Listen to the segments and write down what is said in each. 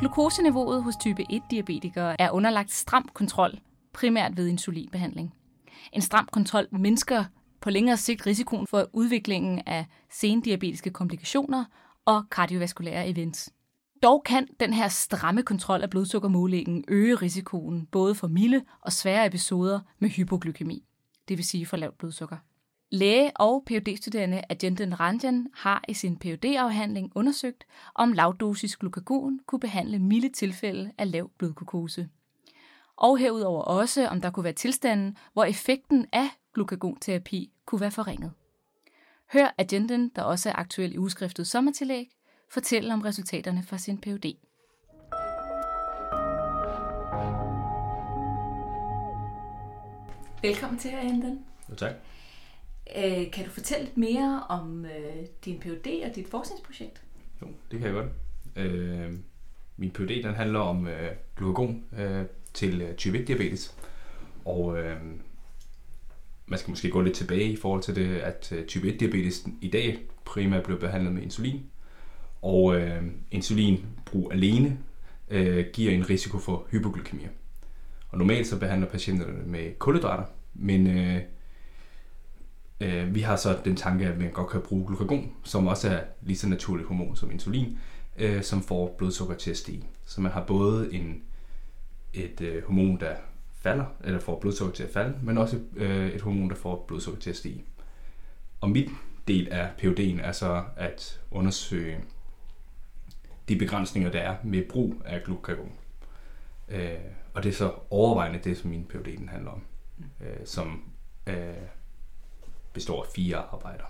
Glukoseniveauet hos type 1-diabetikere er underlagt stram kontrol, primært ved insulinbehandling. En stram kontrol mindsker på længere sigt risikoen for udviklingen af sendiabetiske komplikationer og kardiovaskulære events. Dog kan den her stramme kontrol af blodsukkermålingen øge risikoen både for milde og svære episoder med hypoglykemi, det vil sige for lavt blodsukker. Læge og phd studerende Agenten Ranjan har i sin phd afhandling undersøgt, om lavdosis glukagon kunne behandle milde tilfælde af lav blodglukose. Og herudover også, om der kunne være tilstanden, hvor effekten af glukagonterapi kunne være forringet. Hør Agenten, der også er aktuel i udskriftet sommertillæg, fortælle om resultaterne fra sin Ph.D. Velkommen til, Agenten. Jo, tak. Øh, kan du fortælle lidt mere om øh, din Ph.D. og dit forskningsprojekt? Jo, det kan jeg godt. Øh, min Ph.D. den handler om øh, glukagon øh, til øh, type 1 diabetes. Og øh, man skal måske gå lidt tilbage i forhold til det, at øh, type 1 diabetes i dag primært bliver behandlet med insulin. Og øh, insulinbrug alene øh, giver en risiko for hypoglykemi. Og normalt så behandler patienterne med kulhydrater, men øh, øh, vi har så den tanke, at man godt kan bruge glukagon, som også er lige så naturligt hormon som insulin, øh, som får blodsukker til at stige. Så man har både en, et øh, hormon, der falder, eller får blodsukker til at falde, men også øh, et hormon, der får blodsukker til at stige. Og mit del af PUD'en er så at undersøge de begrænsninger, der er med brug af glukagon. Øh, og det er så overvejende det, som min PUD den handler om, øh, som øh, består af fire arbejder.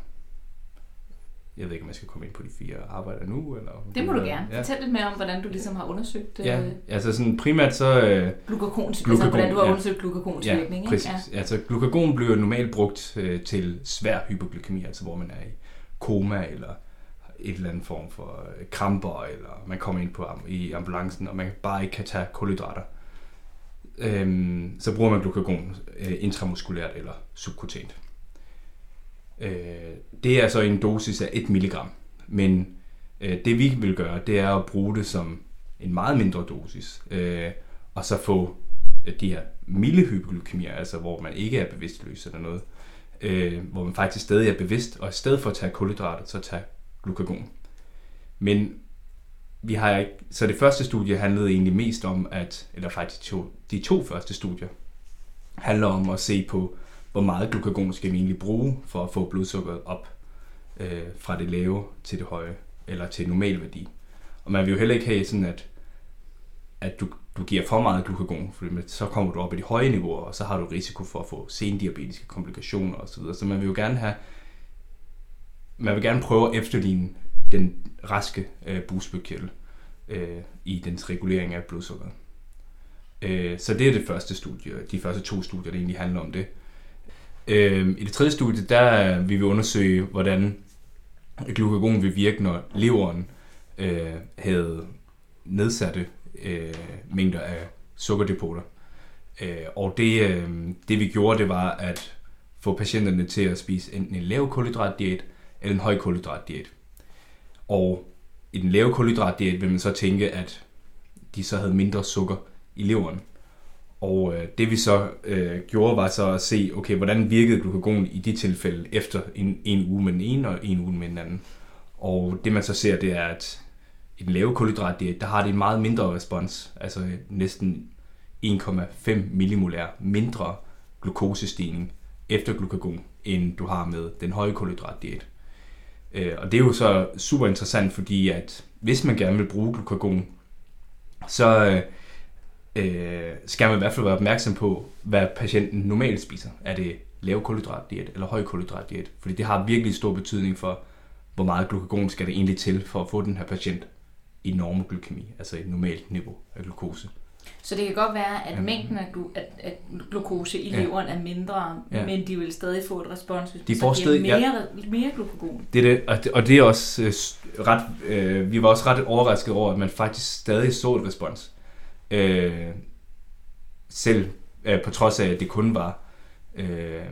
Jeg ved ikke, om jeg skal komme ind på de fire arbejder nu, eller... Det må du gerne. Ja. Fortæl lidt mere om, hvordan du ligesom har undersøgt... Ja, øh, altså sådan primært så... Øh, glukagon, glukagon, altså hvordan du har ja. undersøgt glukagons ja, virkning, ikke? præcis. Ja. Altså glukagon bliver normalt brugt øh, til svær hypoglykemi, altså hvor man er i koma, eller et eller andet form for øh, kramper, eller man kommer ind på i ambulancen, og man bare ikke kan tage kulhydrater. Øhm, så bruger man glukagon øh, intramuskulært eller subkutant. Øh, det er så en dosis af 1 mg. Men øh, det vi vil gøre, det er at bruge det som en meget mindre dosis, øh, og så få øh, de her milde hypoglykemier, altså hvor man ikke er bevidstløs eller noget, øh, hvor man faktisk stadig er bevidst, og i stedet for at tage kulhydrater, så tage glukagon. Men vi har ikke, så det første studie handlede egentlig mest om, at, eller faktisk to, de to første studier, handler om at se på, hvor meget glukagon skal vi egentlig bruge for at få blodsukkeret op øh, fra det lave til det høje, eller til normal værdi. Og man vil jo heller ikke have sådan, at, at du, du giver for meget glukagon, for så kommer du op i de høje niveauer, og så har du risiko for at få sendiabetiske komplikationer osv. Så man vil jo gerne have, man vil gerne prøve at efterligne den raske øh, bugspytkirtel øh, i dens regulering af blodsukkeret. Øh, så det er det første studie, de første to studier, der egentlig handler om det. Øh, I det tredje studie, der vil vi undersøge, hvordan glukagon vil virke, når leveren øh, havde nedsatte øh, mængder af sukkerdepoter. Øh, og det, øh, det vi gjorde, det var at få patienterne til at spise enten en lav kulhydratdiæt eller en høj kulhydratdiæt. Og i den lave kulhydratdiæt vil man så tænke, at de så havde mindre sukker i leveren. Og øh, det vi så øh, gjorde, var så at se, okay, hvordan virkede glukagon i de tilfælde efter en, en uge med den ene og en uge med den anden. Og det man så ser, det er, at i den lave kulhydratdiæt, der har det en meget mindre respons, altså næsten 1,5 millimolær mindre glukosestigning efter glukagon, end du har med den høje kulhydratdiæt. Øh, og det er jo så super interessant, fordi at hvis man gerne vil bruge glukagon, så øh, skal man i hvert fald være opmærksom på, hvad patienten normalt spiser. Er det lav kulhydratdiæt eller høj kulhydratdiæt? Fordi det har virkelig stor betydning for, hvor meget glukagon skal det egentlig til for at få den her patient i normglykemi, altså et normalt niveau af glukose. Så det kan godt være, at ja. mængden af, glu- at, at glukose i ja. leveren er mindre, ja. men de vil stadig få et respons, hvis de får stadig, mere, ja. mere glukagon. Det er det, og det, og det er også øh, ret, øh, vi var også ret overrasket over, at man faktisk stadig så et respons. Øh, selv øh, på trods af, at det kun var øh,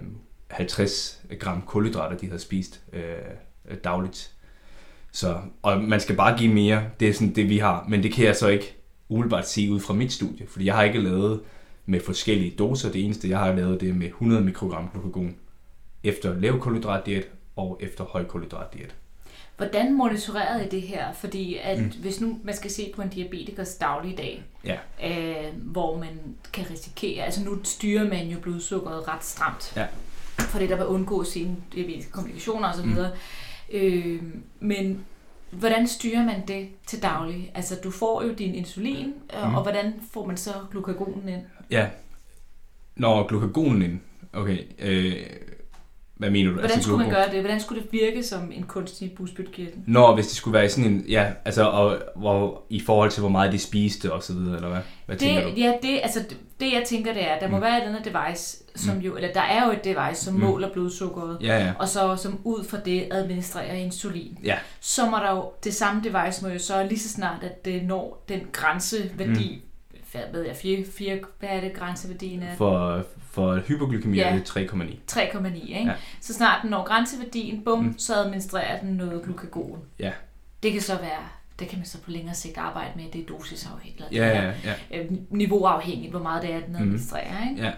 50 gram kulhydrater, de havde spist øh, dagligt. Så, og man skal bare give mere, det er sådan det, vi har, men det kan jeg så ikke umiddelbart sige ud fra mit studie, fordi jeg har ikke lavet med forskellige doser. Det eneste, jeg har lavet, det er med 100 mikrogram glukagon efter lav kulhydratdiæt og efter høj kulhydratdiæt. Hvordan monitorerede I det her? Fordi at mm. hvis nu man skal se på en diabetikers dagligdag, Ja. øh, hvor man kan risikere, altså nu styrer man jo blodsukkeret ret stramt, Ja. for det der vil undgå sine diabetiske komplikationer osv. Mm. Øh, men hvordan styrer man det til daglig? Altså du får jo din insulin, øh, Mm. og hvordan får man så glukagonen ind? Ja. Når glukagonen ind. Okay. Øh, hvad mener du? Hvordan altså, skulle man gøre det? Hvordan skulle det virke som en kunstig bugspytkirtel? Når hvis det skulle være i sådan en, ja, altså og, hvor, i forhold til hvor meget de spiste og så videre, eller hvad? Hvad tænker Det, du? ja, det, altså, det, jeg tænker, det er, der må Mm. være et andet device, som Mm. jo, eller der er jo et device, som Mm. måler blodsukkeret, Ja, ja. og så som ud fra det administrerer insulin. Ja. Så må der jo, det samme device må jo så lige så snart, at det når den grænseværdi, hvad ved jeg, fire, fire, hvad er det grænseværdien af? For, for hypoglykemi Ja. er det 3,9. 3,9, ikke? Ja. Så snart den når grænseværdien, bum, Mm. så administrerer den noget glukagon. Ja. Det kan så være, det kan man så på længere sigt arbejde med, det er dosisafhængigt. eller Ja, ja, ja. øh, niveauafhængigt, hvor meget det er, den administrerer. Ikke? ja.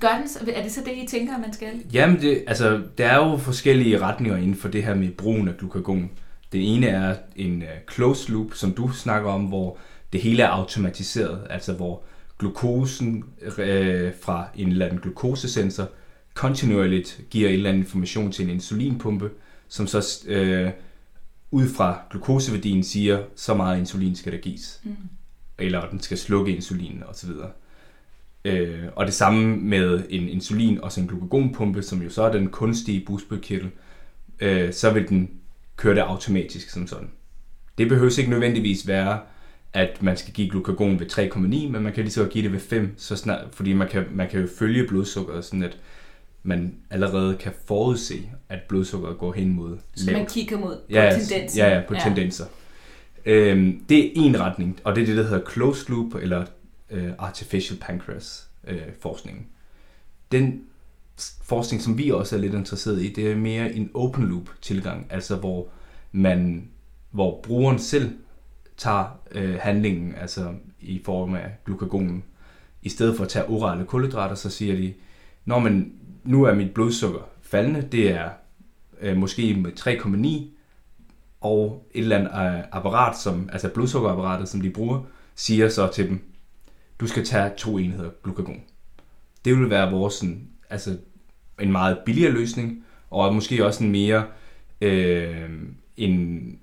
Gør den, så- er det så det, I tænker, man skal? Jamen, det, altså, der er jo forskellige retninger inden for det her med brugen af glukagon. Den ene er en uh, closed loop, som du snakker om, hvor det hele er automatiseret, altså hvor glukosen øh, fra en eller anden glukosesensor kontinuerligt giver en eller anden information til en insulinpumpe, som så øh, ud fra glukoseværdien siger, så meget insulin skal der gives Mm. eller den skal slukke insulinen osv. Øh, og det samme med en insulin og så en glukagonpumpe, som jo så er den kunstige boostbødkirtel, øh, så vil den køre det automatisk som sådan. Det behøver ikke nødvendigvis være, at man skal give glukagon ved 3,9, men man kan lige så godt give det ved 5, så snart, fordi man kan, man kan jo følge blodsukkeret, sådan at man allerede kan forudse, at blodsukkeret går hen mod Så man kigger mod på ja, tendensen. Ja, ja, på ja. tendenser. Øhm, det er en retning, og det er det, der hedder closed loop, eller øh, artificial pancreas øh, forskningen. Den forskning, som vi også er lidt interesseret i, det er mere en open loop tilgang, altså hvor man, hvor brugeren selv tager øh, handlingen, altså i form af glukagonen, i stedet for at tage orale kulhydrater, så siger de, når man, nu er mit blodsukker faldende, det er øh, måske med 3,9, og et eller andet øh, apparat, som, altså blodsukkerapparatet, som de bruger, siger så til dem, du skal tage to enheder glukagon. Det vil være vores, sådan, altså en meget billigere løsning, og måske også en mere, øh, en,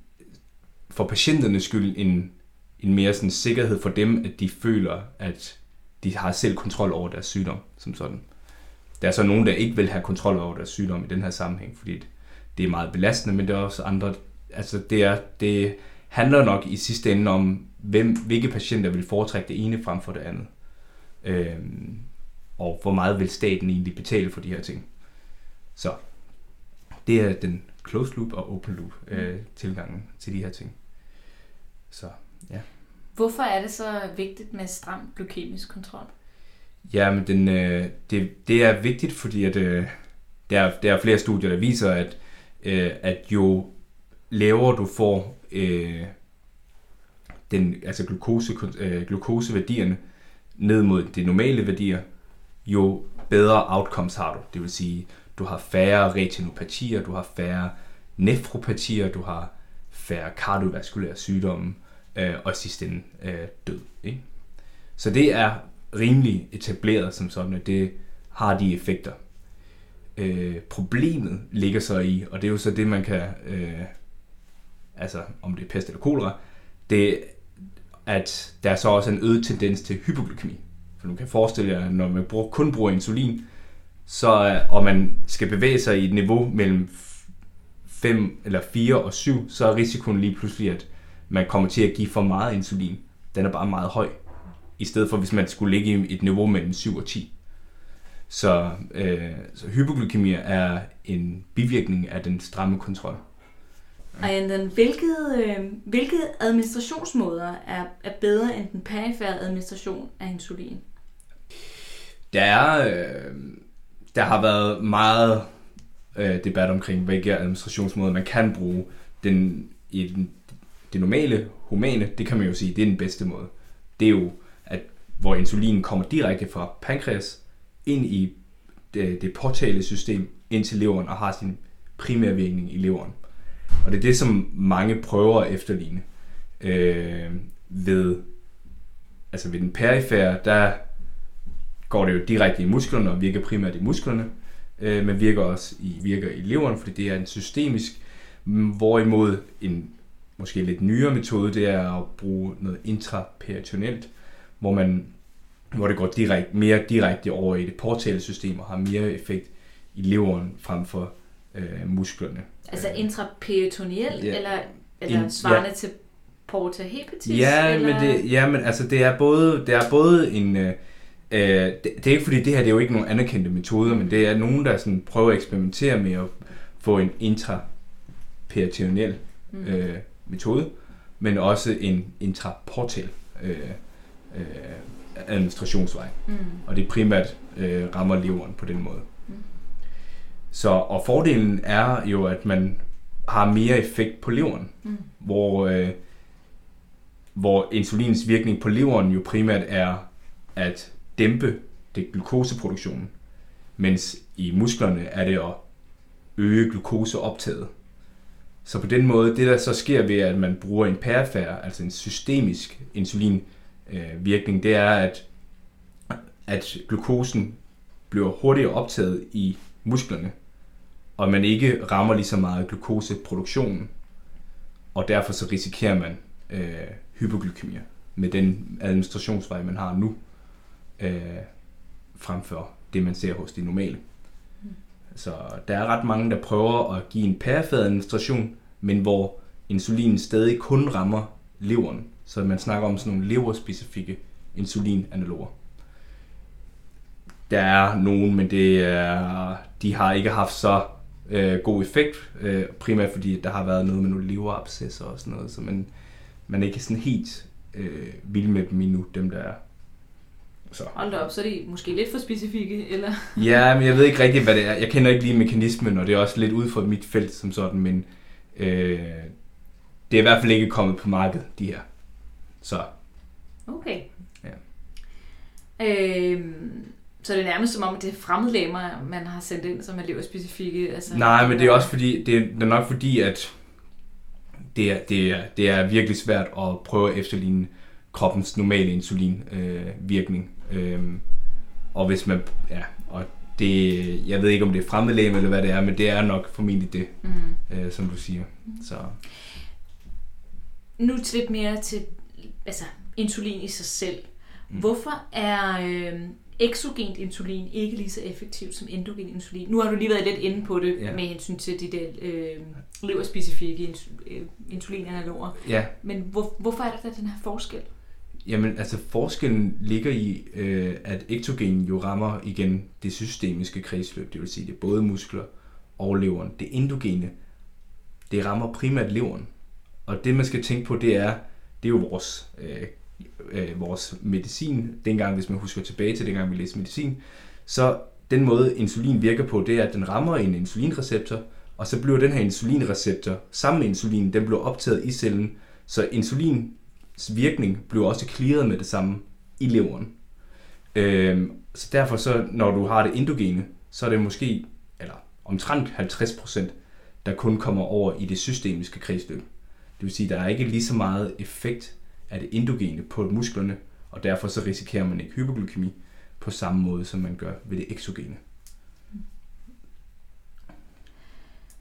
for patienternes skyld, en, en mere sådan sikkerhed for dem, at de føler, at de har selv kontrol over deres sygdom, som sådan. Der er så nogen, der ikke vil have kontrol over deres sygdom i den her sammenhæng, fordi det er meget belastende, men der er også andre, altså det, er, det handler nok i sidste ende om, hvem, hvilke patienter vil foretrække det ene frem for det andet. Øhm, og hvor meget vil staten egentlig betale for de her ting. Så det er den closed loop og open loop øh, tilgangen til de her ting. Så ja. Hvorfor er det så vigtigt med stram glykemisk kontrol? Ja, men den, øh, det, det er vigtigt, fordi at, øh, der, er, der er flere studier, der viser, at, øh, at jo lavere du får øh, den, altså glukose, øh, glukoseværdierne ned mod de normale værdier, jo bedre outcomes har du. Det vil sige, du har færre retinopatier, du har færre nefropatier, du har færre kardiovaskulære sygdomme, øh, og sidst sidste ende øh, død. Ikke? Så det er rimelig etableret som sådan, at det har de effekter. Øh, problemet ligger så i, og det er jo så det, man kan, øh, altså om det er pest eller kolera, det at der er så også en øget tendens til hypoglykemi. For du kan forestille jer, når man bruger, kun bruger insulin, så, er- og man skal bevæge sig i et niveau mellem 5 eller 4 og 7, så er risikoen lige pludselig, at man kommer til at give for meget insulin. Den er bare meget høj. I stedet for, hvis man skulle ligge i et niveau mellem 7 og 10. Så, øh, så hypoglykemi er en bivirkning af den stramme kontrol. Og hvilket, øh, hvilke administrationsmåder er, er bedre end den perifære administration af insulin? Der er, øh, der har været meget øh, debat omkring, hvilke administrationsmåder man kan bruge. Den, i den, det normale, humane, det kan man jo sige, det er den bedste måde. det er jo, at hvor insulinen kommer direkte fra pankreas ind i det, det portale system ind til leveren og har sin primære virkning i leveren. Og det er det, som mange prøver at efterligne. Øh, ved, altså ved den perifære, der går det jo direkte i musklerne og virker primært i musklerne, øh, men virker også i, virker i leveren, fordi det er en systemisk, hvorimod en måske lidt nyere metode, det er at bruge noget intraperitoneelt, hvor man hvor det går direkte, mere direkte over i det portale system og har mere effekt i leveren frem for øh, musklerne. Altså intraperitoneelt, ja. eller, eller In- svarende ja. til porta hepatis? Ja, eller? men det, ja, men altså det er både, det er både en... Øh, øh, det, det er ikke fordi, det her det er jo ikke nogen anerkendte metoder, men det er nogen, der sådan prøver at eksperimentere med at få en intraperitoneal Mm. øh, metode, men også en intraportal øh, øh, administrationsvej. Mm. Og det primært øh, rammer leveren på den måde. Mm. Så, og fordelen er jo, at man har mere effekt på leveren, Mm. hvor, øh, hvor insulins virkning på leveren jo primært er at dæmpe det glukoseproduktionen, mens i musklerne er det at øge glukoseoptaget. Så på den måde, det der så sker ved, at man bruger en perifær, altså en systemisk insulinvirkning, det er, at, at glukosen bliver hurtigere optaget i musklerne, og man ikke rammer lige så meget glukoseproduktionen, og derfor så risikerer man øh, hypoglykemi med den administrationsvej, man har nu, øh, frem for det, man ser hos de normale. Så der er ret mange, der prøver at give en perifer administration, men hvor insulinen stadig kun rammer leveren. Så man snakker om sådan nogle leverspecifikke insulinanaloger. Der er nogen, men det er, de har ikke haft så øh, god effekt, øh, primært fordi der har været noget med nogle leverabscesser og sådan noget, så man, man er ikke sådan helt øh, vild med dem endnu, dem der er. Så. Hold da op, så er de måske lidt for specifikke, eller? Ja, men jeg ved ikke rigtig, hvad det er. Jeg kender ikke lige mekanismen, og det er også lidt ude for mit felt som sådan, men øh, det er i hvert fald ikke kommet på markedet, de her. Så Okay. Ja. Øhm, så det er nærmest som om, at det er fremmedlæmer, man har sendt ind, som er leverspecifikke. Altså, nej, men det er også fordi, det er, det er nok fordi, at det er, det, er, det er virkelig svært at prøve at efterligne kroppens normale insulinvirkning. Øh, øhm, og hvis man, ja, og det, jeg ved ikke om det er fremmedlæge eller hvad det er, men det er nok formentlig det, Mm. øh, som du siger. Så Nu til lidt mere til altså, insulin i sig selv. Mm. Hvorfor er øh, exogent insulin ikke lige så effektivt som endogen insulin? Nu har du lige været lidt inde på det Ja. med hensyn til de der øh, leverspecifikke ins- øh, insulinanaloger. ja, Men hvor, hvorfor er der den her forskel? Jamen, altså forskellen ligger i, øh, at ektogen jo rammer igen det systemiske kredsløb, det vil sige, det er både muskler og leveren. Det endogene, det rammer primært leveren. Og det, man skal tænke på, det er, det er jo vores, øh, øh, vores medicin. Dengang, hvis man husker tilbage til dengang, vi læste medicin, så den måde, insulin virker på, det er, at den rammer en insulinreceptor, og så bliver den her insulinreceptor, sammen med insulin, den bliver optaget i cellen, så insulin virkning bliver også clearet med det samme i leveren. Øh, så derfor så, når du har det endogene, så er det måske, eller omtrent 50%, der kun kommer over i det systemiske kredsløb. Det vil sige, der er ikke lige så meget effekt af det endogene på musklerne, og derfor så risikerer man ikke hypoglykemi på samme måde, som man gør ved det eksogene.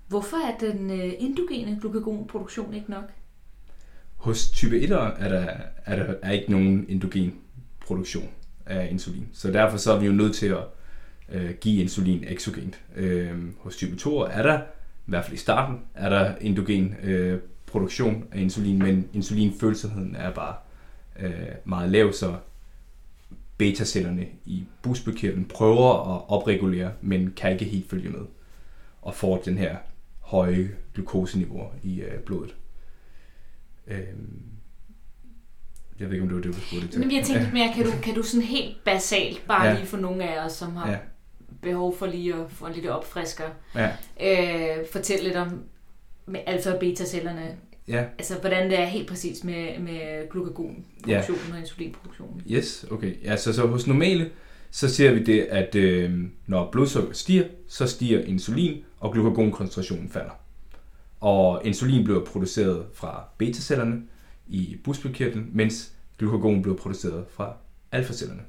Hvorfor er den øh, endogene glukagonproduktion ikke nok? Hos type 1'ere er der, er der er ikke nogen endogen produktion af insulin. Så derfor så er vi jo nødt til at øh, give insulin exogent. Øh, hos type 2'ere er der, i hvert fald i starten, er der endogen øh, produktion af insulin, men insulinfølsomheden er bare øh, meget lav, så betacellerne i bugspytkirtlen prøver at opregulere, men kan ikke helt følge med, og får den her høje glukoseniveau i øh, blodet. Øhm, jeg ved ikke, om det var det, du spurgte til. Men jeg tænkte mere, kan du, kan du sådan helt basalt, bare Ja. ja. lige for nogle af os, som har Ja. ja. behov for lige at få en lille opfrisker, Ja, øh, fortælle lidt om med alfa- og beta-cellerne. Ja, Altså, hvordan det er helt præcis med, med glukagonproduktionen og insulinproduktionen. yes, okay. Ja, så, så hos normale, så ser vi det, at øh, når blodsukker stiger, så stiger insulin, og glukagonkoncentrationen falder. Og insulin bliver produceret fra betacellerne i bugspytkirtlen, mens glukagon bliver produceret fra alfacellerne.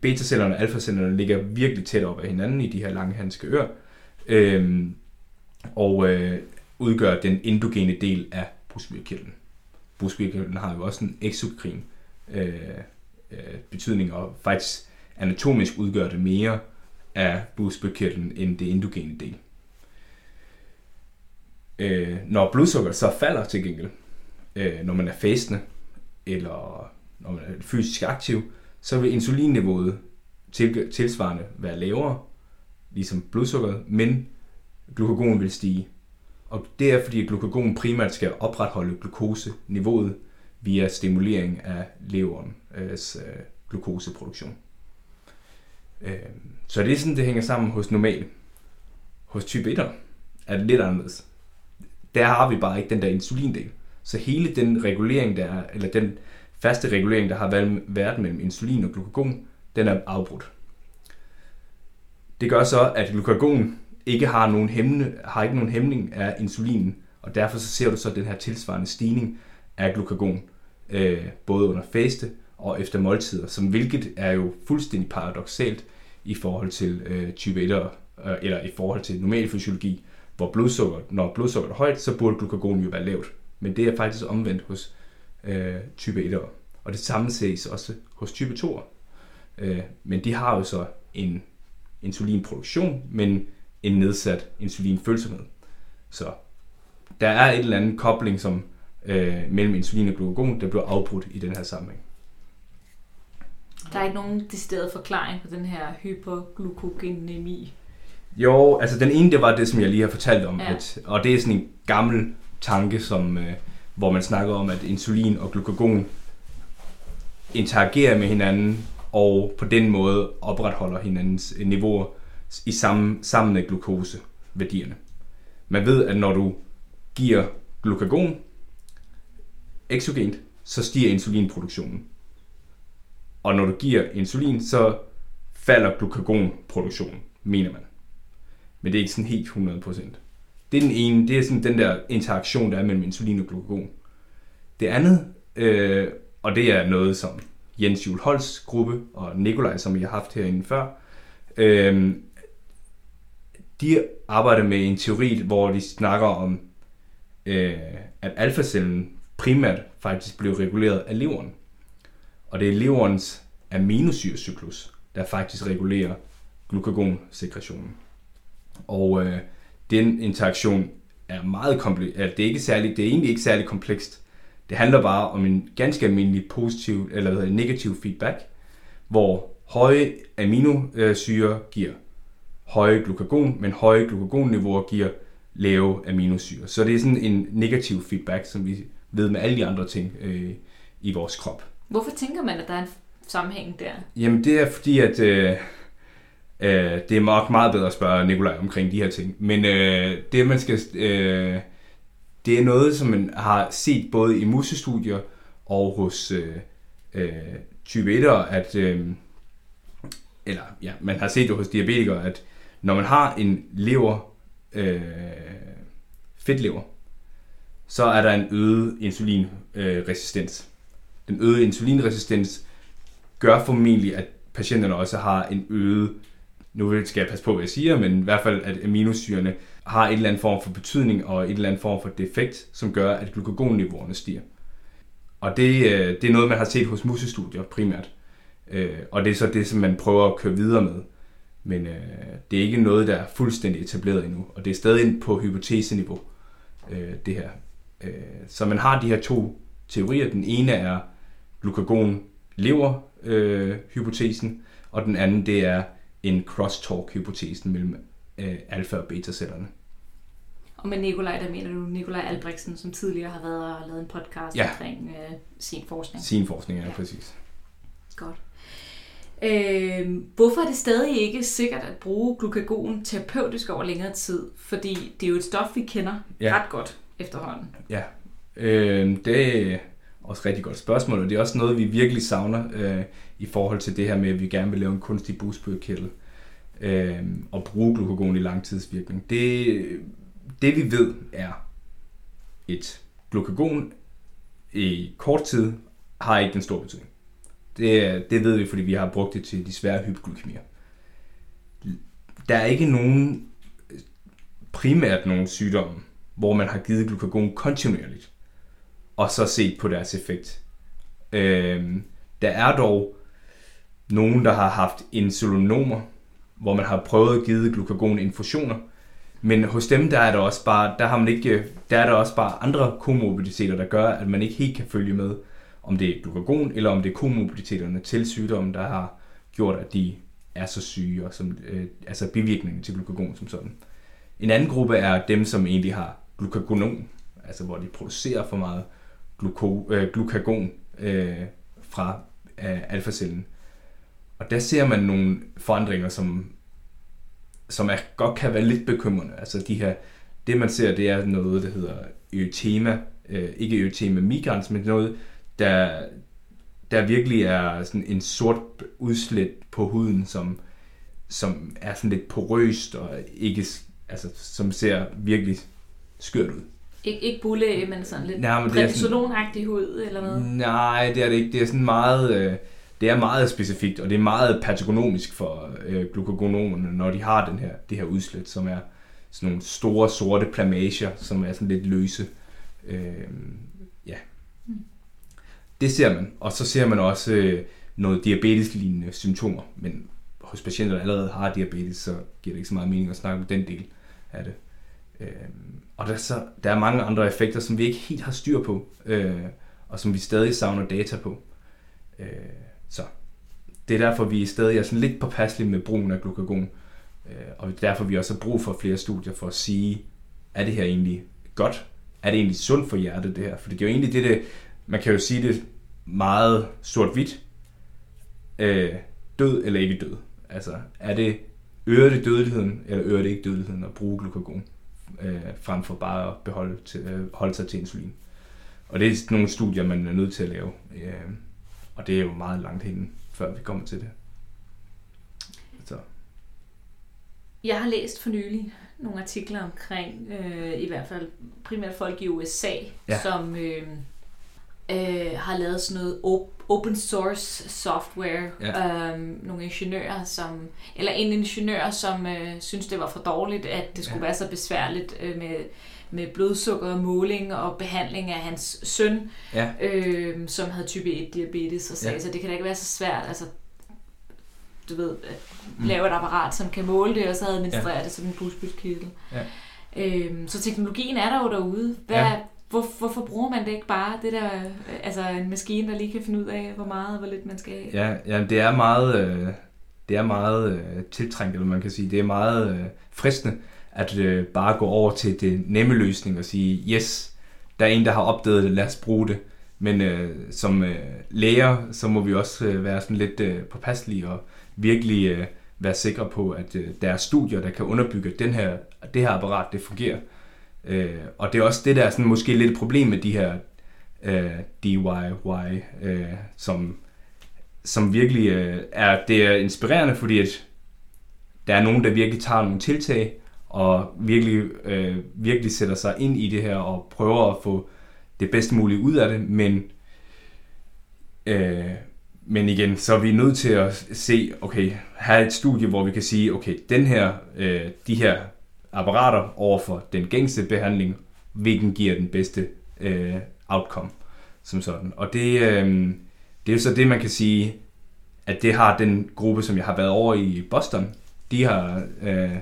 Betacellerne og alfacellerne ligger virkelig tæt op ad hinanden i de her lange handske ører, øhm, og øh, udgør den endogene del af bugspytkirtlen. Bugspytkirtlen har jo også en exokrin øh, øh, betydning, og faktisk anatomisk udgør det mere af bugspytkirtlen end det endogene del. Øh, når blodsukker så falder til gengæld, øh, når man er fastende, eller når man er fysisk aktiv, så vil insulinniveauet til, tilsvarende være lavere, ligesom blodsukkeret, men glukagon vil stige. Og det er fordi, at glukagon primært skal opretholde glukoseniveauet via stimulering af leverens øh, øh, glukoseproduktion. Øh, så det er sådan, det hænger sammen hos normale. Hos type 1'er er det lidt anderledes. Der har vi bare ikke den der insulindel. Så hele den regulering, der er, eller den faste regulering, der har været- mellem insulin og glukagon, den er afbrudt. Det gør så, at glukagon ikke har nogen, hæmmende, har ikke nogen hæmning af insulinen, og derfor så ser du så den her tilsvarende stigning af glukagon, øh, både under faste og efter måltider, som hvilket er jo fuldstændig paradoxalt i forhold til øh, type 1, øh, eller i forhold til normal fysiologi, hvor blodsukker, når blodsukkeret er højt, så burde glukagon jo være lavt. Men det er faktisk omvendt hos øh, type 1'ere. Og det samme ses også hos type 2'ere. Øh, men de har jo så en insulinproduktion, men en nedsat insulinfølsomhed. Så der er et eller andet kobling som øh, mellem insulin og glukagon, der bliver afbrudt i den her sammenhæng. Der er ikke nogen decideret forklaring på den her hyperglukogenemi. Jo, altså den ene, det var det, som jeg lige har fortalt om. Ja. At, og det er sådan en gammel tanke, som, øh, hvor man snakker om, at insulin og glukagon interagerer med hinanden, og på den måde opretholder hinandens øh, niveauer i sammen, sammen med glukoseværdierne. Man ved, at når du giver glukagon exogent, så stiger insulinproduktionen. Og når du giver insulin, så falder glukagonproduktionen, mener man. Men det er ikke sådan helt 100%. Det er den ene, det er sådan den der interaktion, der er mellem insulin og glukagon. Det andet, øh, og det er noget som Jens Juhl Holts gruppe og Nikolaj, som vi har haft herinde før, øh, de arbejder med en teori, hvor de snakker om, øh, at alfacellen primært faktisk blev reguleret af leveren. Og det er leverens aminosyrecyklus, der faktisk regulerer glukagonsekretionen. Og øh, den interaktion er meget kompleks. Det er ikke særlig, det er egentlig ikke særlig komplekst. Det handler bare om en ganske almindelig positiv eller hvad hedder negativ feedback, hvor høje aminosyre giver høje glukagon, men høje glukagonniveauer giver lave aminosyre. Så det er sådan en negativ feedback, som vi ved med alle de andre ting øh, i vores krop. Hvorfor tænker man, at der er en sammenhæng der? Jamen det er fordi, at øh, øh, det er nok meget bedre at spørge Nikolaj omkring de her ting. Men øh, det man skal, øh, det er noget, som man har set både i musestudier og hos øh, øh, type 1'ere, at øh, eller ja, man har set det hos diabetikere, at når man har en lever, øh, fedtlever, så er der en øget insulinresistens. Øh, resistens. Den øgede insulinresistens gør formentlig, at patienterne også har en øget, nu skal jeg passe på, hvad jeg siger, men i hvert fald, at aminosyrene har en eller anden form for betydning og en eller anden form for defekt, som gør, at glukagonniveauerne stiger. Og det, øh, det er noget, man har set hos musestudier primært. Øh, og det er så det, som man prøver at køre videre med. Men øh, det er ikke noget, der er fuldstændig etableret endnu. Og det er stadig på hypoteseniveau, øh, det her. Øh, Så man har de her to teorier. Den ene er glukagon lever øh, hypotesen, og den anden det er en crosstalk-hypotesen mellem øh, alfa- og beta-cellerne. Og med Nikolaj, der mener du Nikolaj Albrechtsen, som tidligere har været og lavet en podcast Ja. omkring øh, sin forskning. Sin forskning er ja. præcis. Godt. Øh, hvorfor er det stadig ikke sikkert at bruge glukagon terapeutisk over længere tid? Fordi det er jo et stof, vi kender Ja. ja. ret godt. efterhånden? Ja, øh, det også et rigtig godt spørgsmål, og det er også noget, vi virkelig savner øh, i forhold til det her med, at vi gerne vil lave en kunstig busbødkættel øh, og bruge glukagon i langtidsvirkning. Det, det vi ved er, et glukagon i kort tid har ikke den store betydning. Det, det ved vi, fordi vi har brugt det til de svære hypoglykemier. Der er ikke nogen, primært nogen sygdomme, hvor man har givet glukagon kontinuerligt, og så set på deres effekt. Øhm, der er dog nogen, der har haft insulinomer, hvor man har prøvet at give glukagon infusioner, men hos dem der er der også bare, der har man ikke, der er der også bare andre komorbiditeter, der gør, at man ikke helt kan følge med, om det er glukagon, eller om det er komorbiditeterne til sygdommen, der har gjort, at de er så syge, og som, øh, altså bivirkningen til glukagon som sådan. En anden gruppe er dem, som egentlig har glukagonon, altså hvor de producerer for meget gluko, øh, glukagon øh, fra øh, alfacellen. Og der ser man nogle forandringer, som, som er, godt kan være lidt bekymrende. Altså de her, det man ser, det er noget, der hedder øtema, øh, ikke øtema migrans, men noget, der, der virkelig er sådan en sort udslæt på huden, som, som er sådan lidt porøst og ikke, altså, som ser virkelig skørt ud. Ik- ikke bulle, men sådan lidt Nej, men prednisolonagtig hud eller noget? Nej, det er det ikke. Det er sådan meget... Øh, det er meget specifikt, og det er meget patogonomisk for øh, glukagonomerne, når de har den her, det her udslæt, som er sådan nogle store sorte plamager, som er sådan lidt løse. Øh, ja. Mm. Det ser man. Og så ser man også øh, noget diabetes-lignende symptomer. Men hos patienter, der allerede har diabetes, så giver det ikke så meget mening at snakke om den del af det. Øh, og der, så, der er mange andre effekter, som vi ikke helt har styr på, øh, og som vi stadig savner data på. Øh, så det er derfor, vi stadig er sådan lidt påpasselige med brugen af glukagon, øh, og derfor vi også har brug for flere studier for at sige, er det her egentlig godt? Er det egentlig sundt for hjertet, det her? For det er jo egentlig det, det man kan jo sige det meget sort-hvidt. Øh, død eller ikke død? Altså, er det, øger det dødeligheden, eller øger det ikke dødeligheden at bruge glukagon? Øh, frem for bare at beholde til, øh, holde sig til insulin. Og det er nogle studier, man er nødt til at lave. Øh, og det er jo meget langt hen, før vi kommer til det. Så. Jeg har læst for nylig nogle artikler omkring, øh, i hvert fald primært folk i USA, ja. som øh, øh, har lavet sådan noget op- open source software. Ja. Øhm, nogle ingeniører, som, eller en ingeniør, som øh, synes, det var for dårligt, at det skulle ja. være så besværligt øh, med, med blodsukkermåling og behandling af hans søn, ja. øh, som havde type 1 diabetes, og sagde, ja. så det kan da ikke være så svært. Altså, du ved, at mm. lave et apparat, som kan måle det, og så administrere ja. det som en busbytkirtel. Ja. Øhm, så teknologien er der jo derude. Hvad, ja. Hvor, hvorfor bruger man det ikke bare, det der, altså en maskine, der lige kan finde ud af, hvor meget og hvor lidt man skal have? Ja, ja det er meget, øh, det er meget øh, tiltrængt, eller man kan sige, det er meget øh, fristende, at øh, bare gå over til det nemme løsning og sige, yes, der er en, der har opdaget det, lad os bruge det. Men øh, som øh, læger, så må vi også øh, være sådan lidt øh, påpasselige og virkelig øh, være sikre på, at øh, der er studier, der kan underbygge, at den her, det her apparat, det fungerer. Øh, og det er også det, der er sådan måske lidt et problem med de her øh, DIY, øh, som, som virkelig øh, er, det er inspirerende, fordi at der er nogen, der virkelig tager nogle tiltag, og virkelig, øh, virkelig sætter sig ind i det her, og prøver at få det bedste mulige ud af det, men øh, men igen, så er vi nødt til at se, okay, her et studie, hvor vi kan sige, okay, den her, øh, de her apparater over for den gængse behandling, hvilken giver den bedste øh, outcome som sådan. Og det, øh, det er jo så det, man kan sige, at det har den gruppe, som jeg har været over i Boston, de har, øh,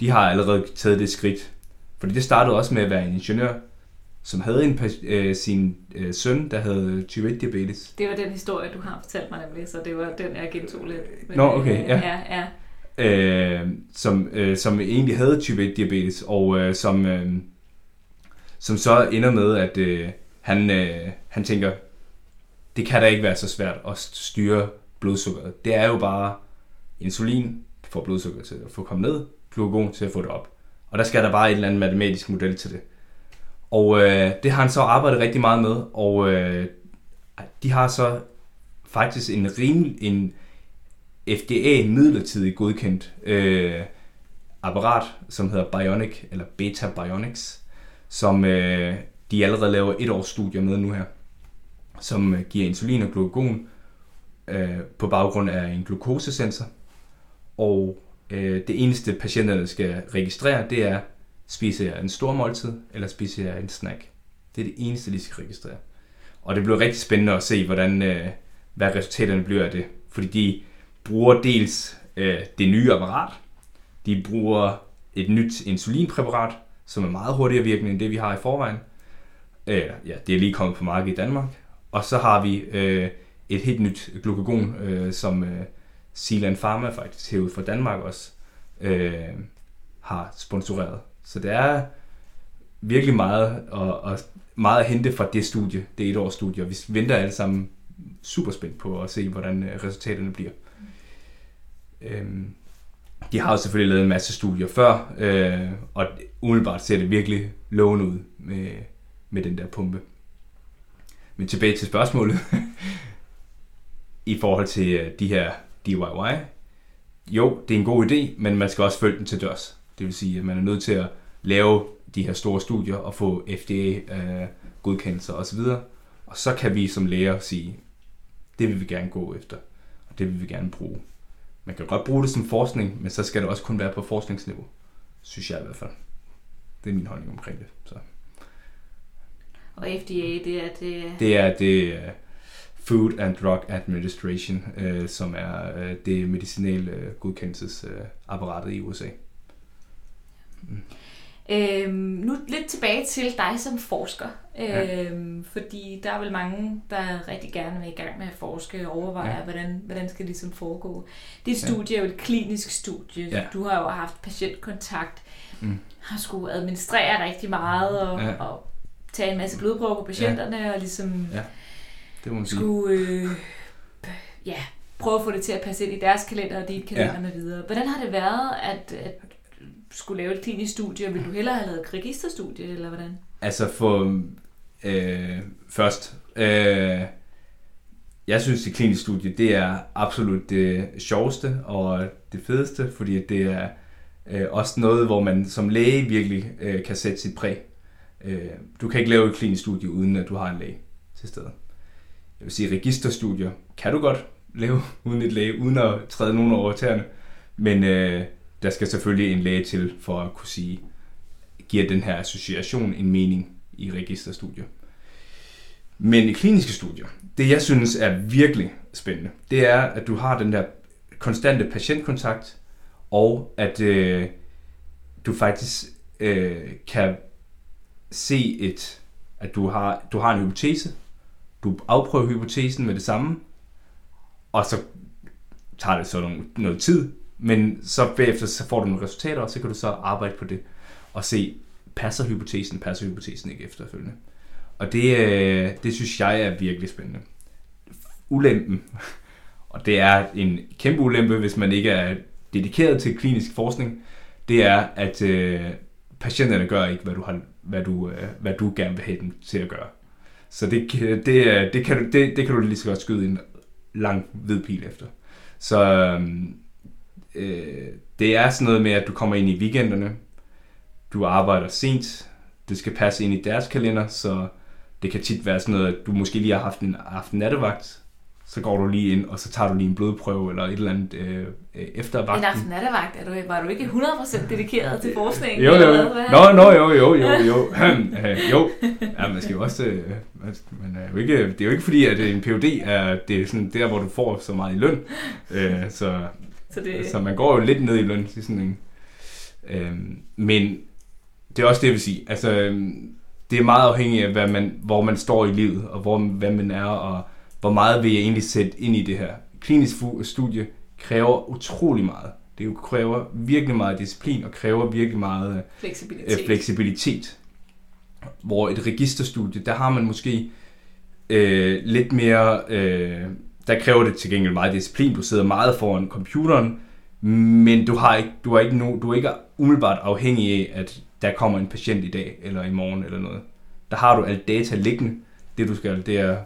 de har allerede taget det skridt. Fordi det startede også med at være en ingeniør, som havde en, øh, sin øh, søn, der havde type 1 diabetes. Det var den historie, du har fortalt mig nemlig, så det var den, jeg gentog lidt. Nå, okay, ja. ja, ja øh, som, øh, som egentlig havde type 1 diabetes, og øh, som, øh, som så ender med, at øh, han, øh, han tænker, det kan da ikke være så svært at styre blodsukkeret. Det er jo bare insulin for blodsukker til at få kommet ned, glukagon til at få det op. Og der skal der bare et eller andet matematisk model til det. Og øh, det har han så arbejdet rigtig meget med, og øh, de har så faktisk en rimelig, en FDA midlertidigt godkendt øh, apparat, som hedder Bionic, eller Beta Bionics, som øh, de allerede laver et års studier med nu her, som øh, giver insulin og glukagon øh, på baggrund af en glukosesensor. Og øh, det eneste patienterne skal registrere, det er, spiser jeg en stor måltid, eller spiser jeg en snack. Det er det eneste, de skal registrere. Og det bliver rigtig spændende at se, hvordan, øh, hvad resultaterne bliver af det. Fordi de bruger dels øh, det nye apparat, de bruger et nyt insulinpræparat, som er meget hurtigere virkende end det, vi har i forvejen. Øh, ja, det er lige kommet på markedet i Danmark. Og så har vi øh, et helt nyt glukagon, øh, som øh, Sealand Pharma faktisk hævet fra Danmark også øh, har sponsoreret. Så det er virkelig meget og, og meget at hente fra det studie, det et års studie, og vi venter alle sammen super spændt på at se, hvordan øh, resultaterne bliver. Øhm, de har jo selvfølgelig lavet en masse studier før, øh, og umiddelbart ser det virkelig lovende ud med, med den der pumpe. Men tilbage til spørgsmålet. I forhold til øh, de her DIY. Jo, det er en god idé, men man skal også følge den til dørs. Det vil sige, at man er nødt til at lave de her store studier og få FDA-godkendelser øh, osv. Og så kan vi som læger sige, det vil vi gerne gå efter, og det vil vi gerne bruge. Man kan godt bruge det som forskning, men så skal det også kun være på forskningsniveau, synes jeg i hvert fald. Det er min holdning omkring det. Så. Og FDA, det er det... Det er det uh, Food and Drug Administration, uh, som er uh, det medicinale godkendelsesapparatet uh, i USA. Mm. Øhm, nu lidt tilbage til dig som forsker. Øhm, ja. Fordi der er vel mange, der rigtig gerne vil i gang med at forske og overveje, ja. hvordan, hvordan skal det ligesom foregå. Det studie ja. er jo et klinisk studie. Ja. Du har jo haft patientkontakt, mm. har skulle administrere rigtig meget og, ja. og tage en masse blodprøver på patienterne ja. og ligesom ja. det må skulle øh, ja, prøve at få det til at passe ind i deres kalender og dit kalender ja. med videre. Hvordan har det været at, at skulle lave et klinisk studie, ville du hellere have lavet et registerstudie, eller hvordan? Altså for øh, først, øh, jeg synes, det kliniske studie, det er absolut det sjoveste og det fedeste, fordi det er øh, også noget, hvor man som læge virkelig øh, kan sætte sit præg. Øh, du kan ikke lave et klinisk studie, uden at du har en læge til stede. Jeg vil sige, registerstudier kan du godt lave uden et læge, uden at træde nogen over tæerne, men øh, der skal selvfølgelig en læge til for at kunne sige, giver den her association en mening i registerstudier. Men i kliniske studier, det jeg synes er virkelig spændende, det er, at du har den der konstante patientkontakt, og at øh, du faktisk øh, kan se et, at du har, du har en hypotese, du afprøver hypotesen med det samme, og så tager det så noget, noget tid, men så bagefter så får du nogle resultater, og så kan du så arbejde på det og se, passer hypotesen, passer hypotesen ikke efterfølgende. Og det, øh, det synes jeg er virkelig spændende. Ulempen, og det er en kæmpe ulempe, hvis man ikke er dedikeret til klinisk forskning, det er, at øh, patienterne gør ikke, hvad du, har, hvad, du, øh, hvad du gerne vil have dem til at gøre. Så det, det, øh, det, kan, du, det, det kan du lige så godt skyde en lang hvid pil efter. Så øhm, øh, øh, det er sådan noget med, at du kommer ind i weekenderne, du arbejder sent, det skal passe ind i deres kalender, så det kan tit være sådan noget, at du måske lige har haft en aften nattevagt, så går du lige ind, og så tager du lige en blodprøve eller et eller andet øh, øh efter vagten. En aften nattevagt, er du, var du ikke 100% dedikeret til forskningen? Jo, jo. Nå, nå, jo, jo, jo, jo. jo. Ja, man skal jo også... Øh, man er jo ikke, det er jo ikke fordi, at en PhD er, det er sådan der, hvor du får så meget i løn. Øh, så, så, det... så man går jo lidt ned i løn til sådan en... Øh, men det er også det, jeg vil sige. Altså, øhm, det er meget afhængigt af, hvad man, hvor man står i livet, og hvor, hvad man er, og hvor meget vil jeg egentlig sætte ind i det her. Klinisk studie kræver utrolig meget. Det kræver virkelig meget disciplin, og kræver virkelig meget øh, fleksibilitet. Øh, fleksibilitet. Hvor et registerstudie, der har man måske øh, lidt mere... Øh, der kræver det til gengæld meget disciplin. Du sidder meget foran computeren, men du har ikke, du er ikke, no, du er ikke umiddelbart afhængig af, at der kommer en patient i dag, eller i morgen, eller noget. der har du alt data liggende. Det du skal, det er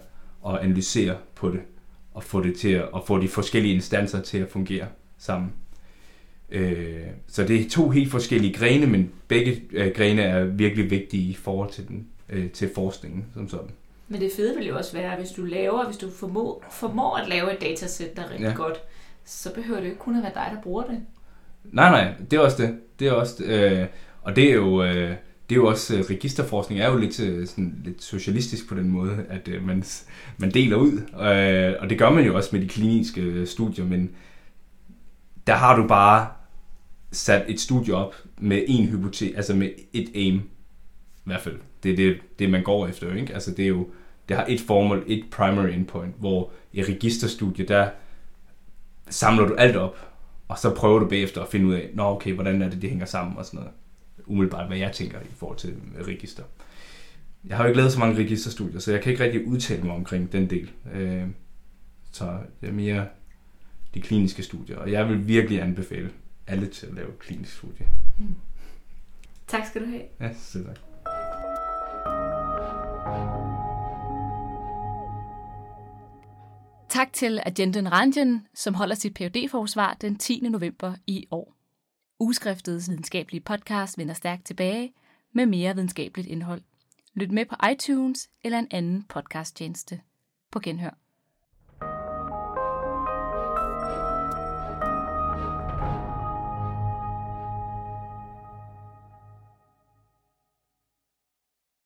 at analysere på det, og få det til at, og få de forskellige instanser til at fungere sammen. Øh, så det er to helt forskellige grene, men begge øh, grene er virkelig vigtige i forhold til, den, øh, til forskningen som sådan. Men det fede vil jo også være, hvis du laver, hvis du formår, formår at lave et datasæt, der er rigtig ja. godt, så behøver det ikke kun at være dig, der bruger det. Nej, nej, det er også det. Det er også, øh, og det er jo, øh, det er jo også, øh, registerforskning er jo lidt, øh, sådan, lidt socialistisk på den måde, at øh, man, man deler ud, øh, og det gør man jo også med de kliniske studier, men der har du bare sat et studie op med en hypotese, altså med et aim, i hvert fald. Det er det, det man går efter, ikke? Altså det er jo, det har et formål, et primary endpoint, hvor i registerstudie, der samler du alt op, og så prøver du bagefter at finde ud af, nå okay, hvordan er det, det hænger sammen og sådan noget. Umiddelbart, hvad jeg tænker i forhold til register. Jeg har jo ikke lavet så mange registerstudier, så jeg kan ikke rigtig udtale mig omkring den del. Øh, så det er mere de kliniske studier, og jeg vil virkelig anbefale alle til at lave klinisk studie. Mm. Tak skal du have. Ja, selv tak. Tak til Agenten Ranjan, som holder sit phd forsvar den 10. november i år. Ugeskriftets videnskabelige podcast vender stærkt tilbage med mere videnskabeligt indhold. Lyt med på iTunes eller en anden podcasttjeneste. På genhør.